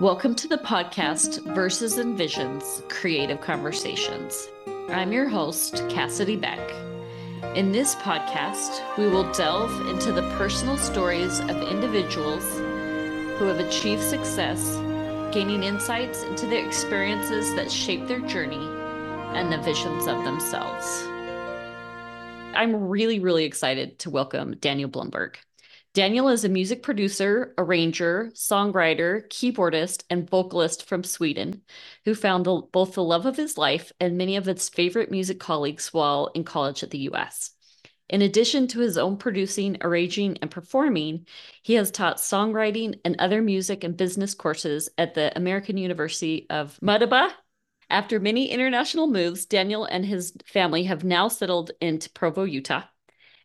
Welcome to the podcast Verses and Visions Creative Conversations. I'm your host, Cassidy Beck. In this podcast, we will delve into the personal stories of individuals who have achieved success, gaining insights into the experiences that shape their journey and the visions of themselves. I'm really, really excited to welcome Daniel Blomberg. Daniel is a music producer, arranger, songwriter, keyboardist, and vocalist from Sweden who found the, both the love of his life and many of his favorite music colleagues while in college at the US. In addition to his own producing, arranging, and performing, he has taught songwriting and other music and business courses at the American University of Madaba. After many international moves, Daniel and his family have now settled into Provo, Utah.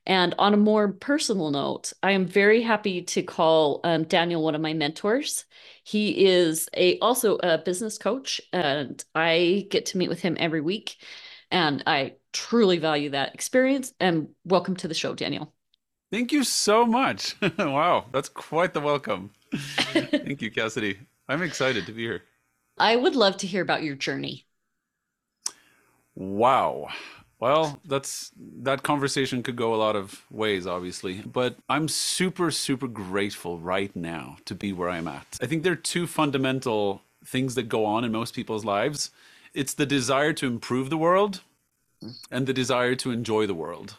And on a more personal note, I am very happy to call um, Daniel one of my mentors. He is a also a business coach, and I get to meet with him every week. And I truly value that experience. And welcome to the show, Daniel. Thank you so much. wow, that's quite the welcome. Thank you, Cassidy. I'm excited to be here. I would love to hear about your journey. Wow. Well, that's that conversation could go a lot of ways, obviously, but I'm super, super grateful right now to be where I'm at. I think there are two fundamental things that go on in most people's lives it's the desire to improve the world and the desire to enjoy the world.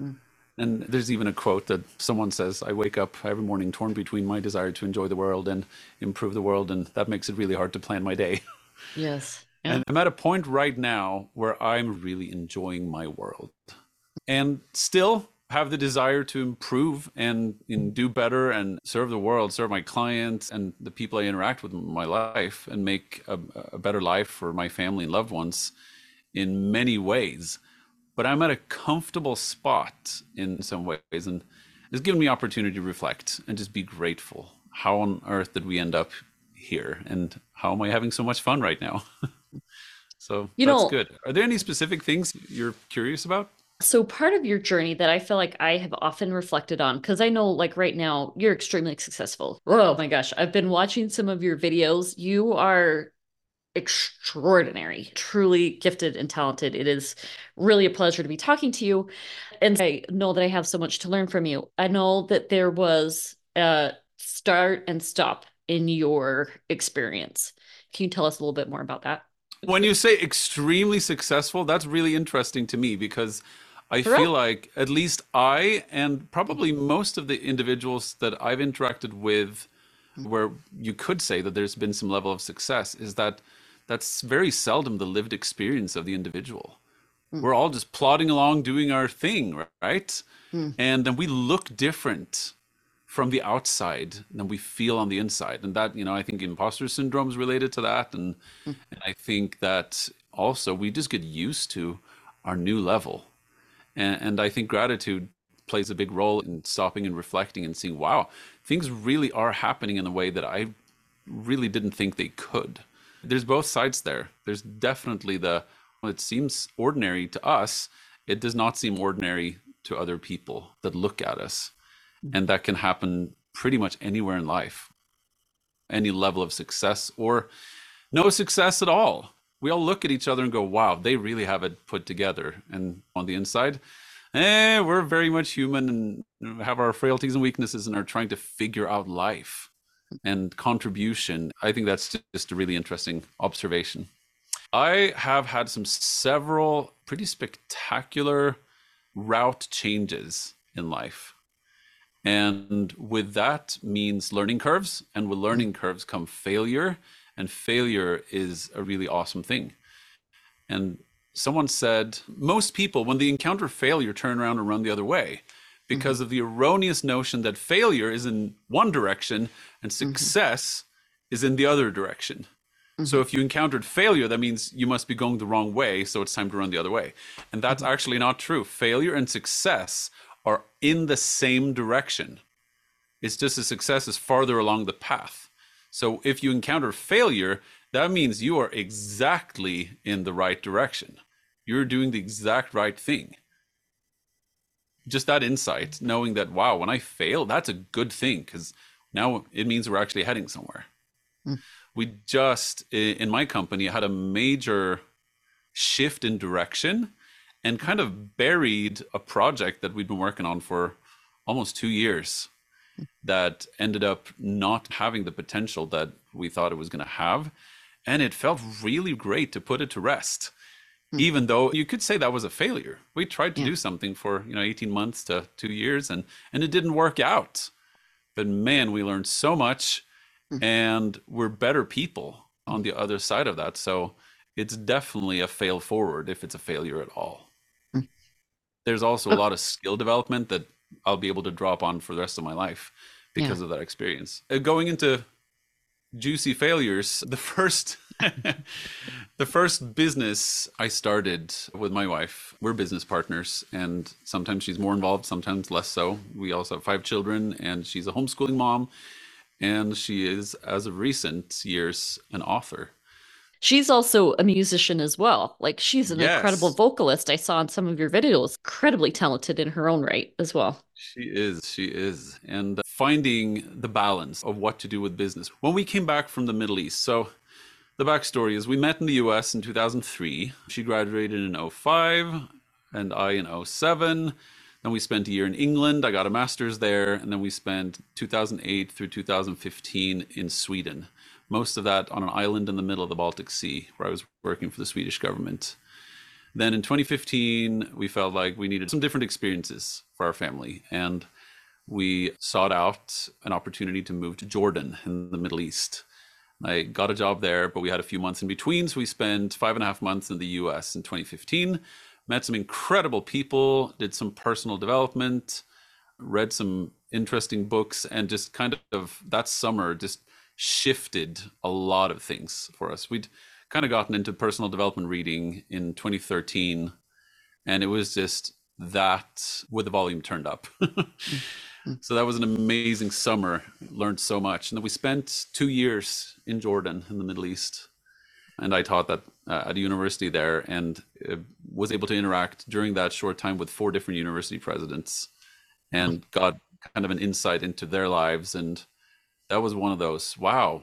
Mm. And there's even a quote that someone says, I wake up every morning torn between my desire to enjoy the world and improve the world, and that makes it really hard to plan my day. Yes. Yeah. And I'm at a point right now where I'm really enjoying my world and still have the desire to improve and, and, do better and serve the world, serve my clients and the people I interact with in my life and make a, a better life for my family and loved ones in many ways. But I'm at a comfortable spot in some ways and it's given me opportunity to reflect and just be grateful. How on earth did we end up here? And how am I having so much fun right now? So you that's know, good. Are there any specific things you're curious about? So part of your journey that I feel like I have often reflected on, because I know like right now you're extremely successful. Oh my gosh. I've been watching some of your videos. You are extraordinary, truly gifted and talented. It is really a pleasure to be talking to you. And I know that I have so much to learn from you. I know that there was a start and stop in your experience. Can you tell us a little bit more about that? When you say extremely successful, that's really interesting to me because I feel like at least I and probably most of the individuals that I've interacted with where you could say that there's been some level of success is that that's very seldom the lived experience of the individual. Mm. We're all just plodding along doing our thing, right? Mm. And then we look different from the outside than we feel on the inside. And that you know i think imposter syndrome is related to that. And mm. and i think that also we just get used to our new level. And, and i think gratitude plays a big role in stopping and reflecting and seeing wow things really are happening in a way that i really didn't think they could. There's both sides there. There's definitely the well, it seems ordinary to us. It does not seem ordinary to other people that look at us and that can happen pretty much anywhere in life, any level of success or no success at all. We all look at each other and go, wow, they really have it put together. And on the inside, eh, we're very much human and have our frailties and weaknesses and are trying to figure out life and contribution. I think that's just a really interesting observation. I have had some several pretty spectacular route changes in life. And with that means learning curves. And with learning curves come failure. And failure is a really awesome thing. And someone said, most people, when they encounter failure, turn around and run the other way because mm-hmm. of the erroneous notion that failure is in one direction and mm-hmm. success mm-hmm. is in the other direction. Mm-hmm. So if you encountered failure, that means you must be going the wrong way. So it's time to run the other way. And that's mm-hmm. actually not true. Failure and success are in the same direction. It's just a success is farther along the path. So if you encounter failure, that means you are exactly in the right direction. You're doing the exact right thing. Just that insight, knowing that, wow, when I fail, that's a good thing because now it means we're actually heading somewhere. Mm. We just, in my company, had a major shift in direction and kind of buried a project that we'd been working on for almost two years that ended up not having the potential that we thought it was going to have. And it felt really great to put it to rest, mm. even though you could say that was a failure. We tried to yeah. do something for, you know, 18 months to two years and, and it didn't work out. But man, we learned so much mm. and we're better people on the other side of that. So it's definitely a fail forward if it's a failure at all. There's also a lot of skill development that I'll be able to drop on for the rest of my life because yeah. of that experience. Uh, going into juicy failures, the first the first business I started with my wife, we're business partners and sometimes she's more involved, sometimes less so. We also have five children and she's a homeschooling mom and she is as of recent years an author she's also a musician as well. Like she's an yes. incredible vocalist. I saw in some of your videos, incredibly talented in her own right as well. She is, she is. And finding the balance of what to do with business. When we came back from the Middle East, so the backstory is we met in the US in 2003. She graduated in 05 and I in 07. Then we spent a year in England. I got a master's there. And then we spent 2008 through 2015 in Sweden most of that on an island in the middle of the Baltic Sea, where I was working for the Swedish government. Then in 2015, we felt like we needed some different experiences for our family. And we sought out an opportunity to move to Jordan in the Middle East. I got a job there, but we had a few months in between. So we spent five and a half months in the US in 2015, met some incredible people, did some personal development, read some interesting books, and just kind of that summer just shifted a lot of things for us. We'd kind of gotten into personal development reading in 2013, and it was just that with the volume turned up. so that was an amazing summer. Learned so much, and then we spent two years in Jordan in the Middle East, and I taught that uh, at a university there, and uh, was able to interact during that short time with four different university presidents, and got kind of an insight into their lives and that was one of those wow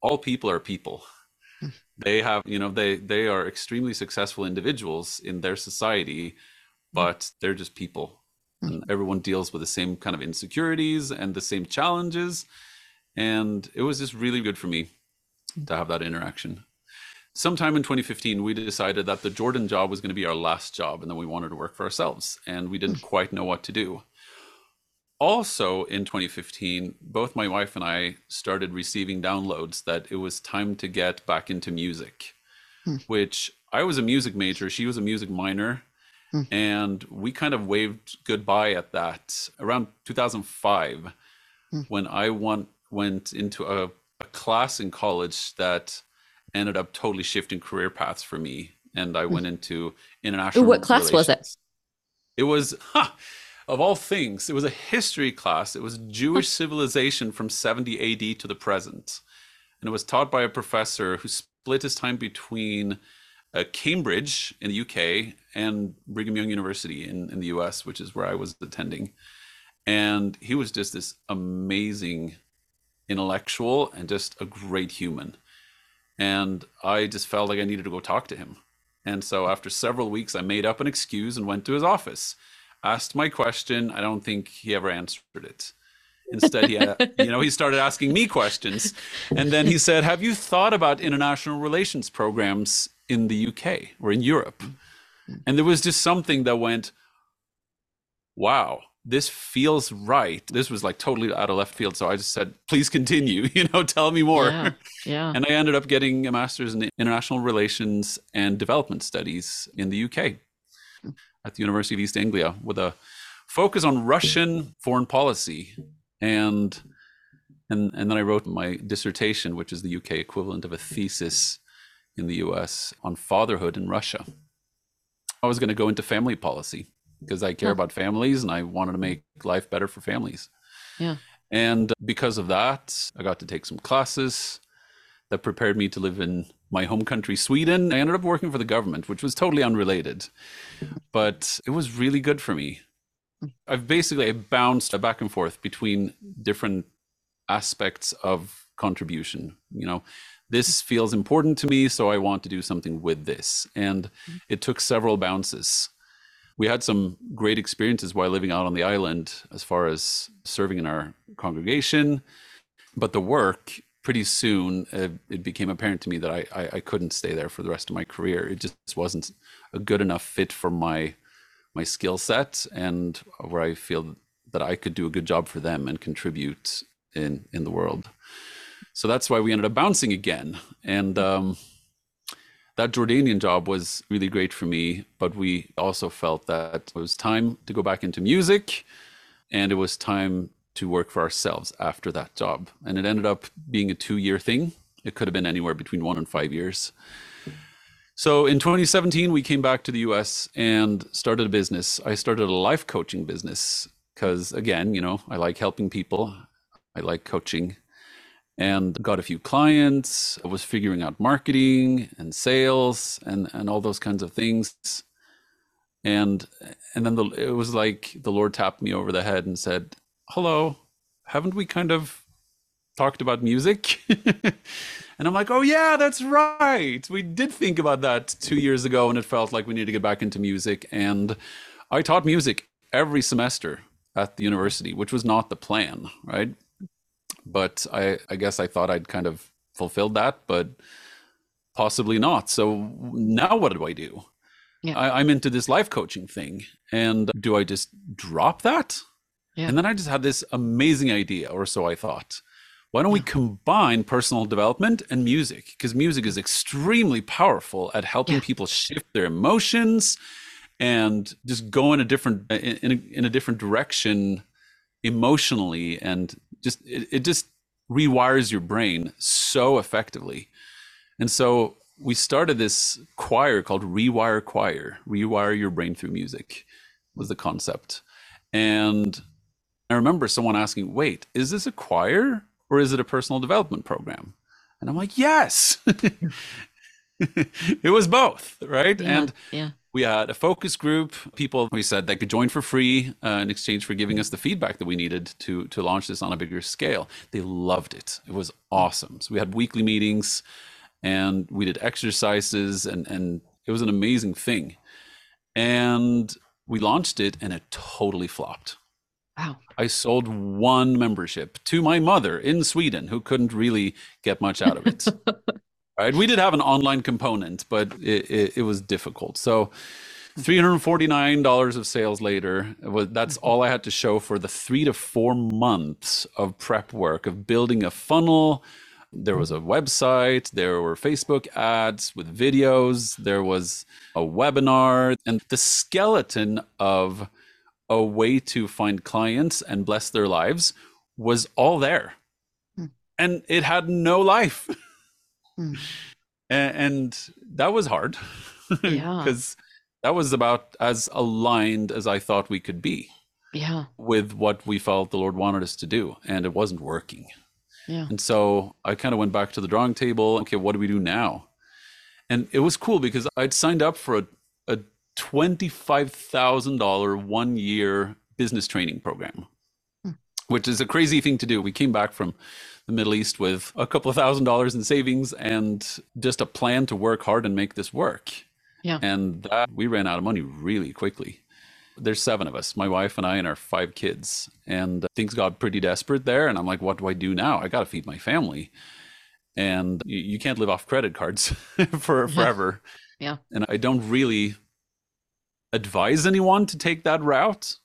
all people are people hmm. they have you know they they are extremely successful individuals in their society hmm. but they're just people hmm. and everyone deals with the same kind of insecurities and the same challenges and it was just really good for me to have that interaction sometime in 2015 we decided that the jordan job was going to be our last job and then we wanted to work for ourselves and we didn't quite know what to do also in 2015, both my wife and I started receiving downloads that it was time to get back into music, hmm. which I was a music major, she was a music minor. Hmm. And we kind of waved goodbye at that around 2005 hmm. when I went, went into a, a class in college that ended up totally shifting career paths for me. And I hmm. went into international. Ooh, what class relations. was it? It was, huh, of all things, it was a history class. It was Jewish civilization from 70 AD to the present. And it was taught by a professor who split his time between uh, Cambridge in the UK and Brigham Young University in, in the US, which is where I was attending. And he was just this amazing intellectual and just a great human. And I just felt like I needed to go talk to him. And so after several weeks, I made up an excuse and went to his office asked my question. I don't think he ever answered it. Instead, he, had, you know, he started asking me questions, and then he said, "Have you thought about international relations programs in the UK or in Europe?" And there was just something that went, "Wow, this feels right." This was like totally out of left field. So I just said, "Please continue. You know, tell me more." Yeah, yeah. And I ended up getting a master's in international relations and development studies in the UK at the University of East Anglia with a focus on Russian foreign policy. And and and then I wrote my dissertation, which is the UK equivalent of a thesis in the US on fatherhood in Russia. I was going to go into family policy because I care about families and I wanted to make life better for families. Yeah. And because of that, I got to take some classes that prepared me to live in my home country, Sweden. I ended up working for the government, which was totally unrelated, but it was really good for me. I've basically bounced back and forth between different aspects of contribution. You know, this feels important to me, so I want to do something with this. And it took several bounces. We had some great experiences while living out on the island as far as serving in our congregation, but the work pretty soon uh, it became apparent to me that I, I, I couldn't stay there for the rest of my career. It just wasn't a good enough fit for my my skill set and where I feel that I could do a good job for them and contribute in in the world. So that's why we ended up bouncing again. And um, that Jordanian job was really great for me, but we also felt that it was time to go back into music and it was time to work for ourselves after that job. And it ended up being a two year thing. It could have been anywhere between one and five years. So in 2017, we came back to the US and started a business. I started a life coaching business because, again, you know, I like helping people, I like coaching and got a few clients. I was figuring out marketing and sales and, and all those kinds of things. And and then the, it was like the Lord tapped me over the head and said, hello, haven't we kind of talked about music? and I'm like, oh, yeah, that's right. We did think about that two years ago, and it felt like we need to get back into music. And I taught music every semester at the university, which was not the plan, right? But I, I guess I thought I'd kind of fulfilled that, but possibly not. So now what do I do? Yeah. I, I'm into this life coaching thing. And do I just drop that? Yeah. And then I just had this amazing idea, or so I thought. Why don't we combine personal development and music? Because music is extremely powerful at helping yeah. people shift their emotions and just go in a different uh, in a, in a different direction emotionally, and just it, it just rewires your brain so effectively. And so we started this choir called Rewire Choir. Rewire your brain through music was the concept. And I remember someone asking, wait, is this a choir or is it a personal development program? And I'm like, yes. it was both, right? Yeah, and yeah. we had a focus group, people we said they could join for free uh, in exchange for giving us the feedback that we needed to to launch this on a bigger scale. They loved it. It was awesome. So we had weekly meetings and we did exercises and and it was an amazing thing. And we launched it and it totally flopped. Wow. I sold one membership to my mother in Sweden who couldn't really get much out of it. right. We did have an online component, but it, it, it was difficult. So $349 of sales later, was, that's mm-hmm. all I had to show for the three to four months of prep work of building a funnel. There was a website, there were Facebook ads with videos, there was a webinar, and the skeleton of a way to find clients and bless their lives was all there. Hmm. And it had no life. Hmm. and, and, that was hard. Yeah. Because that was about as aligned as I thought we could be. Yeah. With what we felt the Lord wanted us to do. And it wasn't working. Yeah. And so I kind of went back to the drawing table. Okay, what do we do now? And it was cool because I'd signed up for a $25,000 one year business training program, hmm. which is a crazy thing to do. We came back from the Middle East with a couple of thousand dollars in savings and just a plan to work hard and make this work. Yeah. And that, we ran out of money really quickly. There's seven of us, my wife and I, and our five kids. And things got pretty desperate there. And I'm like, what do I do now? I got to feed my family. And you, you, can't live off credit cards for forever. Yeah. And I don't really advise anyone to take that route.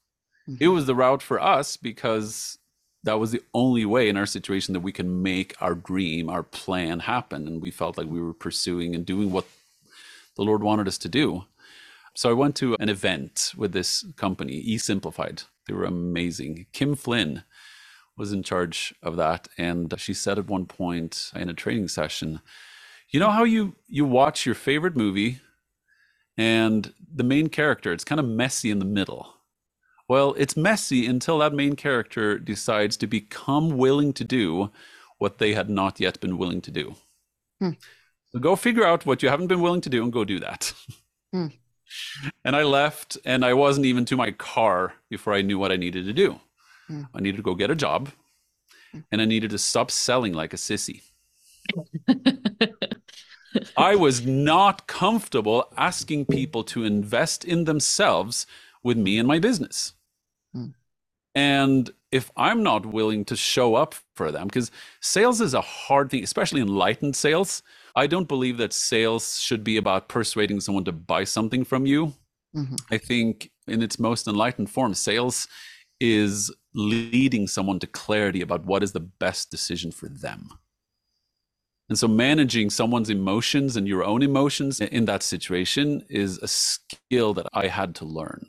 Mm-hmm. It was the route for us because that was the only way in our situation that we can make our dream, our plan happen. And we felt like we were pursuing and doing what the Lord wanted us to do. So I went to an event with this company, E Simplified. They were amazing. Kim Flynn was in charge of that. And she said at one point in a training session, you know how you you watch your favorite movie and the main character it's kind of messy in the middle well it's messy until that main character decides to become willing to do what they had not yet been willing to do hmm. so go figure out what you haven't been willing to do and go do that hmm. and i left and i wasn't even to my car before i knew what i needed to do hmm. i needed to go get a job and I needed to stop selling like a sissy. I was not comfortable asking people to invest in themselves with me and my business. Hmm. And if I'm not willing to show up for them, because sales is a hard thing, especially enlightened sales. I don't believe that sales should be about persuading someone to buy something from you. Mm-hmm. I think in its most enlightened form, sales is leading someone to clarity about what is the best decision for them. And so managing someone's emotions and your own emotions in that situation is a skill that I had to learn.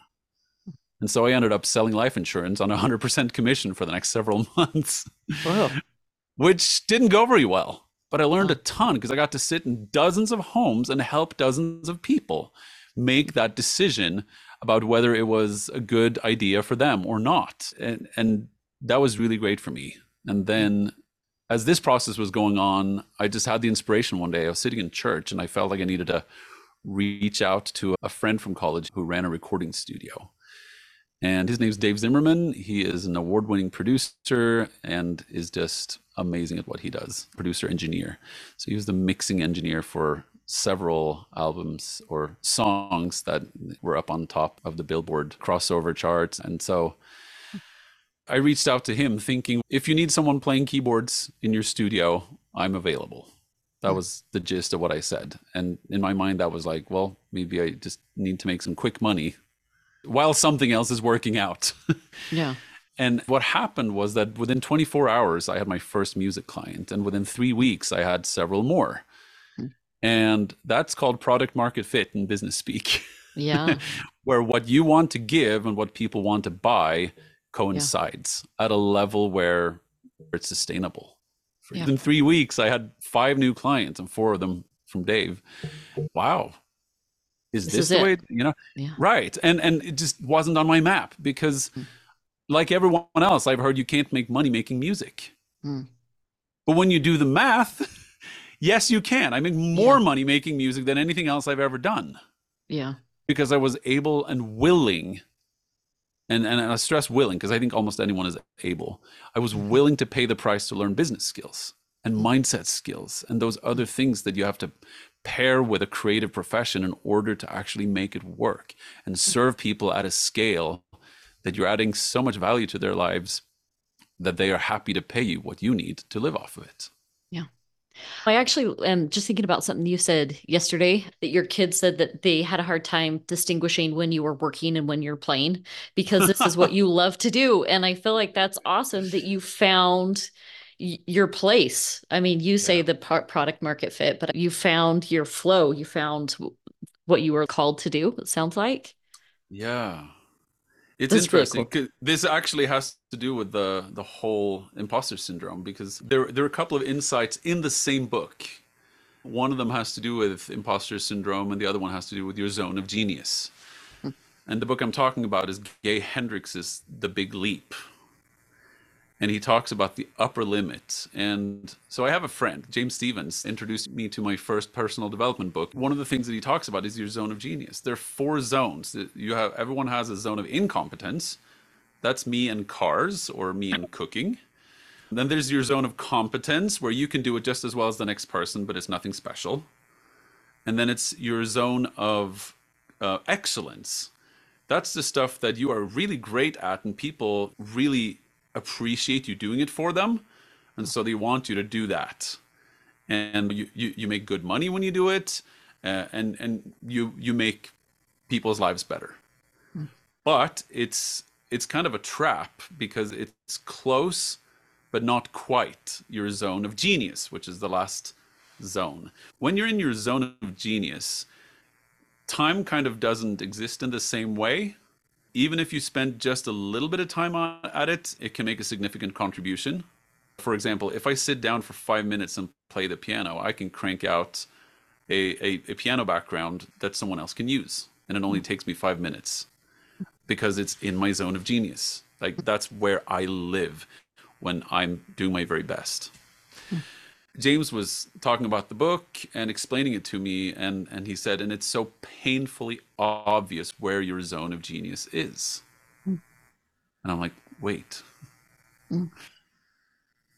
And so I ended up selling life insurance on 100% commission for the next several months, wow. which didn't go very well. But I learned a ton because I got to sit in dozens of homes and help dozens of people make that decision about whether it was a good idea for them or not. And, and that was really great for me. And then as this process was going on, I just had the inspiration one day. I was sitting in church and I felt like I needed to reach out to a friend from college who ran a recording studio. And his name's Dave Zimmerman. He is an award winning producer and is just amazing at what he does producer engineer. So he was the mixing engineer for several albums or songs that were up on top of the Billboard crossover charts. And so I reached out to him thinking if you need someone playing keyboards in your studio, I'm available. That was the gist of what I said. And in my mind, that was like, well, maybe I just need to make some quick money while something else is working out. yeah. And what happened was that within 24 hours, I had my first music client. And within three weeks, I had several more. Mm. And that's called product market fit in business speak. Yeah. Where what you want to give and what people want to buy coincides yeah. at a level where it's sustainable. Yeah. In three weeks, I had five new clients and four of them from Dave. Wow. Is this, this is the it. way, you know? Yeah. Right. And and it just wasn't on my map because mm. like everyone else, I've heard you can't make money making music. Mm. But when you do the math, yes, you can. I make more yeah. money making music than anything else I've ever done. Yeah. Because I was able and willing and and I stress willing because I think almost anyone is able. I was mm-hmm. willing to pay the price to learn business skills and mm-hmm. mindset skills and those other things that you have to pair with a creative profession in order to actually make it work and mm-hmm. serve people at a scale that you're adding so much value to their lives that they are happy to pay you what you need to live off of it. I actually am just thinking about something you said yesterday that your kids said that they had a hard time distinguishing when you were working and when you're playing because this is what you love to do. And I feel like that's awesome that you found your place. I mean, you say yeah. the product market fit, but you found your flow. You found what you were called to do, it sounds like. Yeah. It's That's interesting. Cool. This actually has to do with the the whole imposter syndrome because there there are a couple of insights in the same book. One of them has to do with imposter syndrome, and the other one has to do with your zone of genius. Hmm. And the book I'm talking about is Gay Hendricks's The Big Leap, and he talks about the upper limit. And so I have a friend, James Stevens, introduced me to my first personal development book. One of the things that he talks about is your zone of genius. There are four zones. You have everyone has a zone of incompetence. That's me and cars or me and cooking. Then there's your zone of competence where you can do it just as well as the next person, but it's nothing special. And then it's your zone of uh, excellence. That's the stuff that you are really great at and people really appreciate you doing it for them and so they want you to do that. And you, you, you make good money when you do it uh, and and you you make people's lives better. Mm. but it's it's kind of a trap because it's close but not quite your zone of genius which is the last zone. When you're in your zone of genius time kind of doesn't exist in the same way even if you spend just a little bit of time on, at it, it can make a significant contribution. For example, if I sit down for five minutes and play the piano, I can crank out a, a, a piano background that someone else can use. And it only takes me five minutes because it's in my zone of genius. Like that's where I live when I'm doing my very best. James was talking about the book and explaining it to me, and, and he said, and it's so painfully obvious where your zone of genius is. Mm. And I'm like, wait. Mm.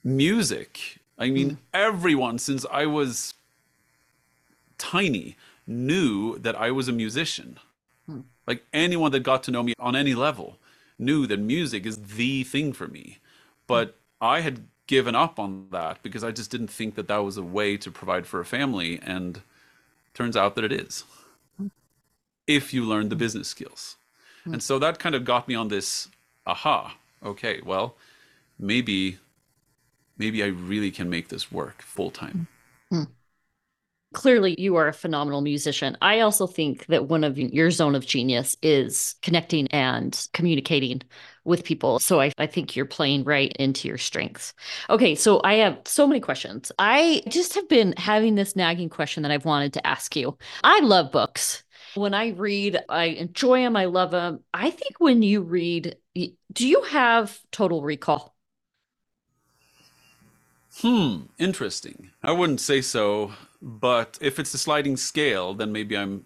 music. I mean, mm. everyone since I was tiny knew that I was a musician. Mm. Like anyone that got to know me on any level knew that music is the thing for me. But I had given up on that because I just didn't think that that was a way to provide for a family. And turns out that it is if you learn the business skills. And so that kind of got me on this aha, okay, well, maybe maybe I really can make this work full time. Mm-hmm clearly you are a phenomenal musician. I also think that one of your zone of genius is connecting and communicating with people. So I, I think you're playing right into your strengths. Okay, so I have so many questions. I just have been having this nagging question that I've wanted to ask you. I love books. When I read, I enjoy them, I love them. I think when you read, do you have total recall? Hmm, interesting. I wouldn't say so. But if it's a sliding scale, then maybe I'm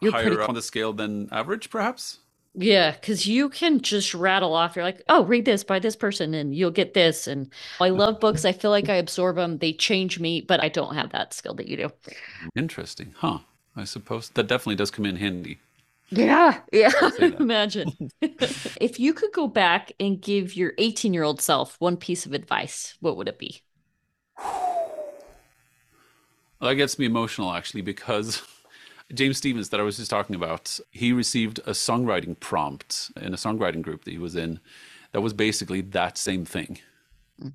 You're higher up on the scale than average, perhaps. Yeah, because you can just rattle off. You're like, oh, read this by this person, and you'll get this. And I hmm. love books. I feel like I absorb them. They change me, but I don't have that skill that you do. Interesting, huh? I suppose that definitely does come in handy. Yeah, yeah. Imagine if you could go back and give your 18 year old self one piece of advice, what would it be? That gets me emotional actually because James Stevens, that I was just talking about, he received a songwriting prompt in a songwriting group that he was in that was basically that same thing. Mm.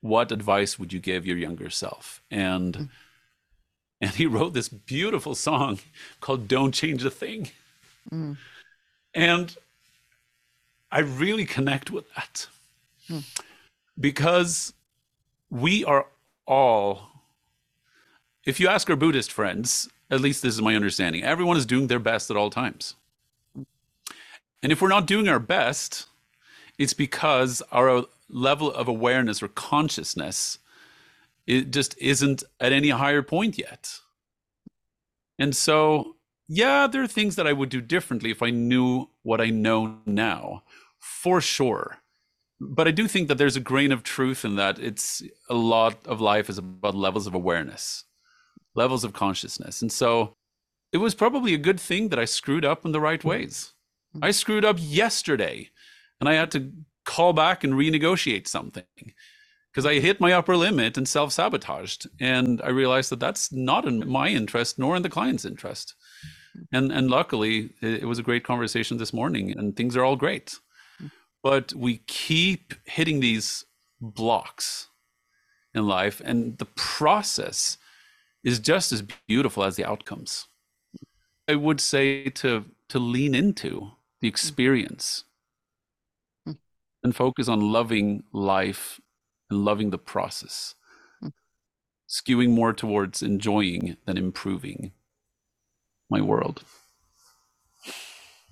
What advice would you give your younger self? And mm. and he wrote this beautiful song called Don't Change a Thing. Mm. And I really connect with that. Mm. Because we are all if you ask our Buddhist friends, at least this is my understanding, everyone is doing their best at all times. And if we're not doing our best, it's because our level of awareness or consciousness it just isn't at any higher point yet. And so, yeah, there are things that I would do differently if I knew what I know now, for sure. But I do think that there's a grain of truth in that. It's a lot of life is about levels of awareness levels of consciousness. And so it was probably a good thing that I screwed up in the right mm-hmm. ways. Mm-hmm. I screwed up yesterday and I had to call back and renegotiate something because I hit my upper limit and self sabotaged. And I realized that that's not in my interest nor in the client's interest. Mm-hmm. And, and luckily, it was a great conversation this morning and things are all great. Mm-hmm. But we keep hitting these blocks in life, and the process is just as beautiful as the outcomes. I would say to to lean into the experience mm. and focus on loving life and loving the process. Mm. Skewing more towards enjoying than improving my world.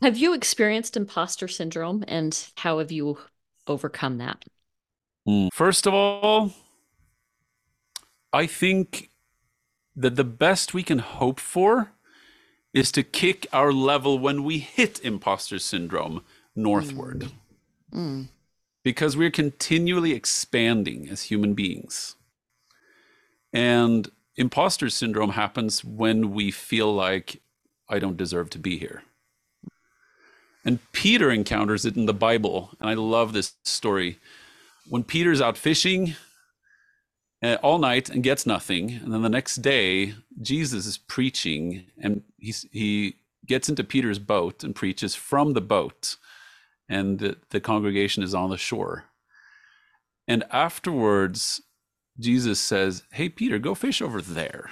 Have you experienced imposter syndrome and how have you overcome that? Mm. First of all, I think that the best we can hope for is to kick our level when we hit imposter syndrome northward. Mm. Mm. Because we're continually expanding as human beings. And imposter syndrome happens when we feel like I don't deserve to be here. And Peter encounters it in the Bible. And I love this story. When Peter's out fishing, Uh, all night and gets nothing. And then the next day, Jesus is preaching and he's, he gets into Peter's boat and preaches from the boat. And the, the congregation is on the shore. And afterwards, Jesus says, Hey, Peter, go fish over there.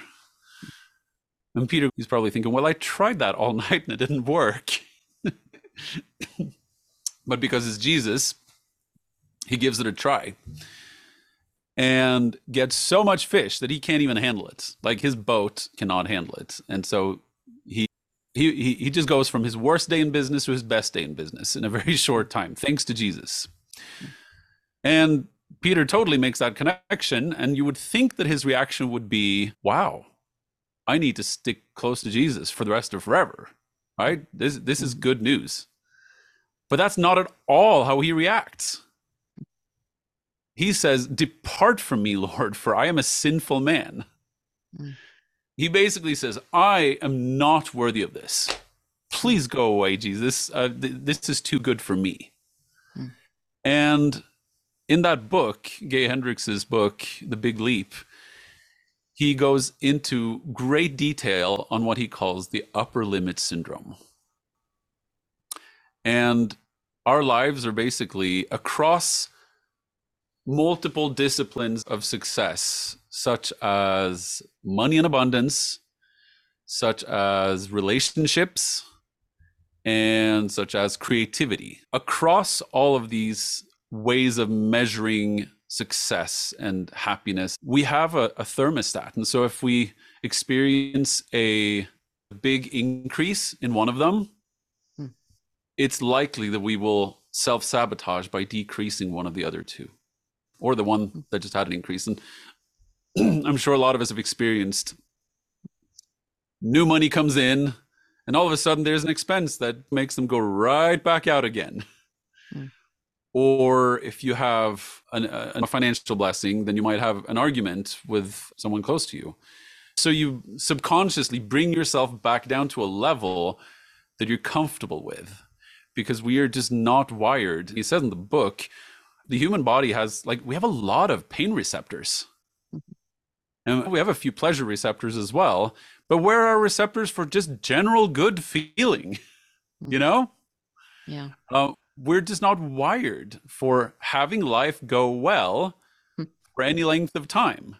And Peter is probably thinking, Well, I tried that all night and it didn't work. but because it's Jesus, he gives it a try and gets so much fish that he can't even handle it. Like his boat cannot handle it. And so he he he just goes from his worst day in business to his best day in business in a very short time, thanks to Jesus. And Peter totally makes that connection, and you would think that his reaction would be, "Wow, I need to stick close to Jesus for the rest of forever." Right? This this is mm-hmm. good news. But that's not at all how he reacts he says, Depart from me, Lord, for I am a sinful man. Mm. He basically says, I am not worthy of this. Please go away, Jesus. Uh, th- this is too good for me. Mm. And in that book, Gay Hendricks' book, The Big Leap, he goes into great detail on what he calls the upper limit syndrome. And our lives are basically across multiple disciplines of success, such as money and abundance, such as relationships, and such as creativity. Across all of these ways of measuring success and happiness, we have a, a thermostat. And so if we experience a big increase in one of them, hmm. it's likely that we will self sabotage by decreasing one of the other two or the one that just had an increase. And I'm sure a lot of us have experienced new money comes in and all of a sudden there's an expense that makes them go right back out again. Mm or if you have an, a financial blessing, then you might have an argument with someone close to you. So you subconsciously bring yourself back down to a level that you're comfortable with because we are just not wired. He says in the book, the human body has like, we have a lot of pain receptors. And we have a few pleasure receptors as well. But where are receptors for just general good feeling? You know? Yeah. Uh, we're just not wired for having life go well hmm. for any length of time.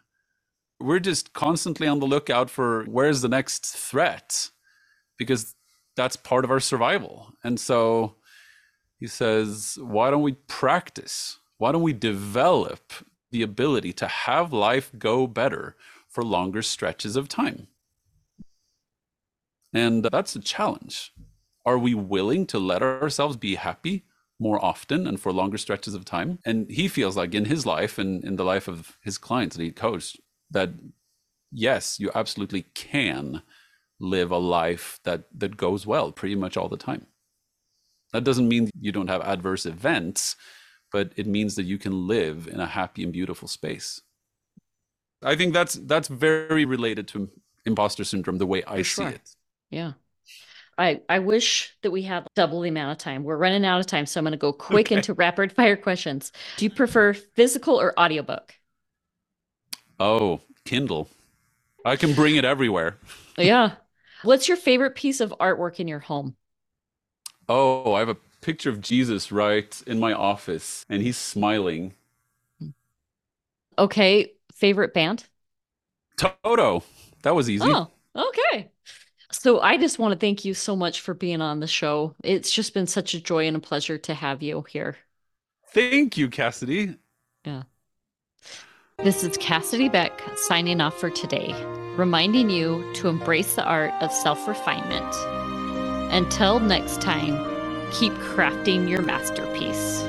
We're just constantly on the lookout for where's the next threat because that's part of our survival. And so he says, why don't we practice? Why don't we develop the ability to have life go better for longer stretches of time? And that's a challenge. Are we willing to let ourselves be happy more often and for longer stretches of time. And he feels like in his life and in the life of his clients that he coached, that yes, you absolutely can live a life that that goes well pretty much all the time. That doesn't mean you don't have adverse events, but it means that you can live in a happy and beautiful space. I think that's that's very related to imposter syndrome the way I see it. Yeah. I, I wish that we had double the amount of time. We're running out of time, so I'm going to go quick okay. into rapid fire questions. Do you prefer physical or audiobook? Oh, Kindle. I can bring it everywhere. yeah. What's your favorite piece of artwork in your home? Oh, I have a picture of Jesus right in my office, and he's smiling. Okay. Favorite band? Toto. That was easy. Oh, okay. So I just want to thank you so much for being on the show. It's just been such a joy and a pleasure to have you here. Thank you, Cassidy. Yeah. This is Cassidy Beck signing off for today, reminding you to embrace the art of self refinement. Until next time, keep crafting your masterpiece.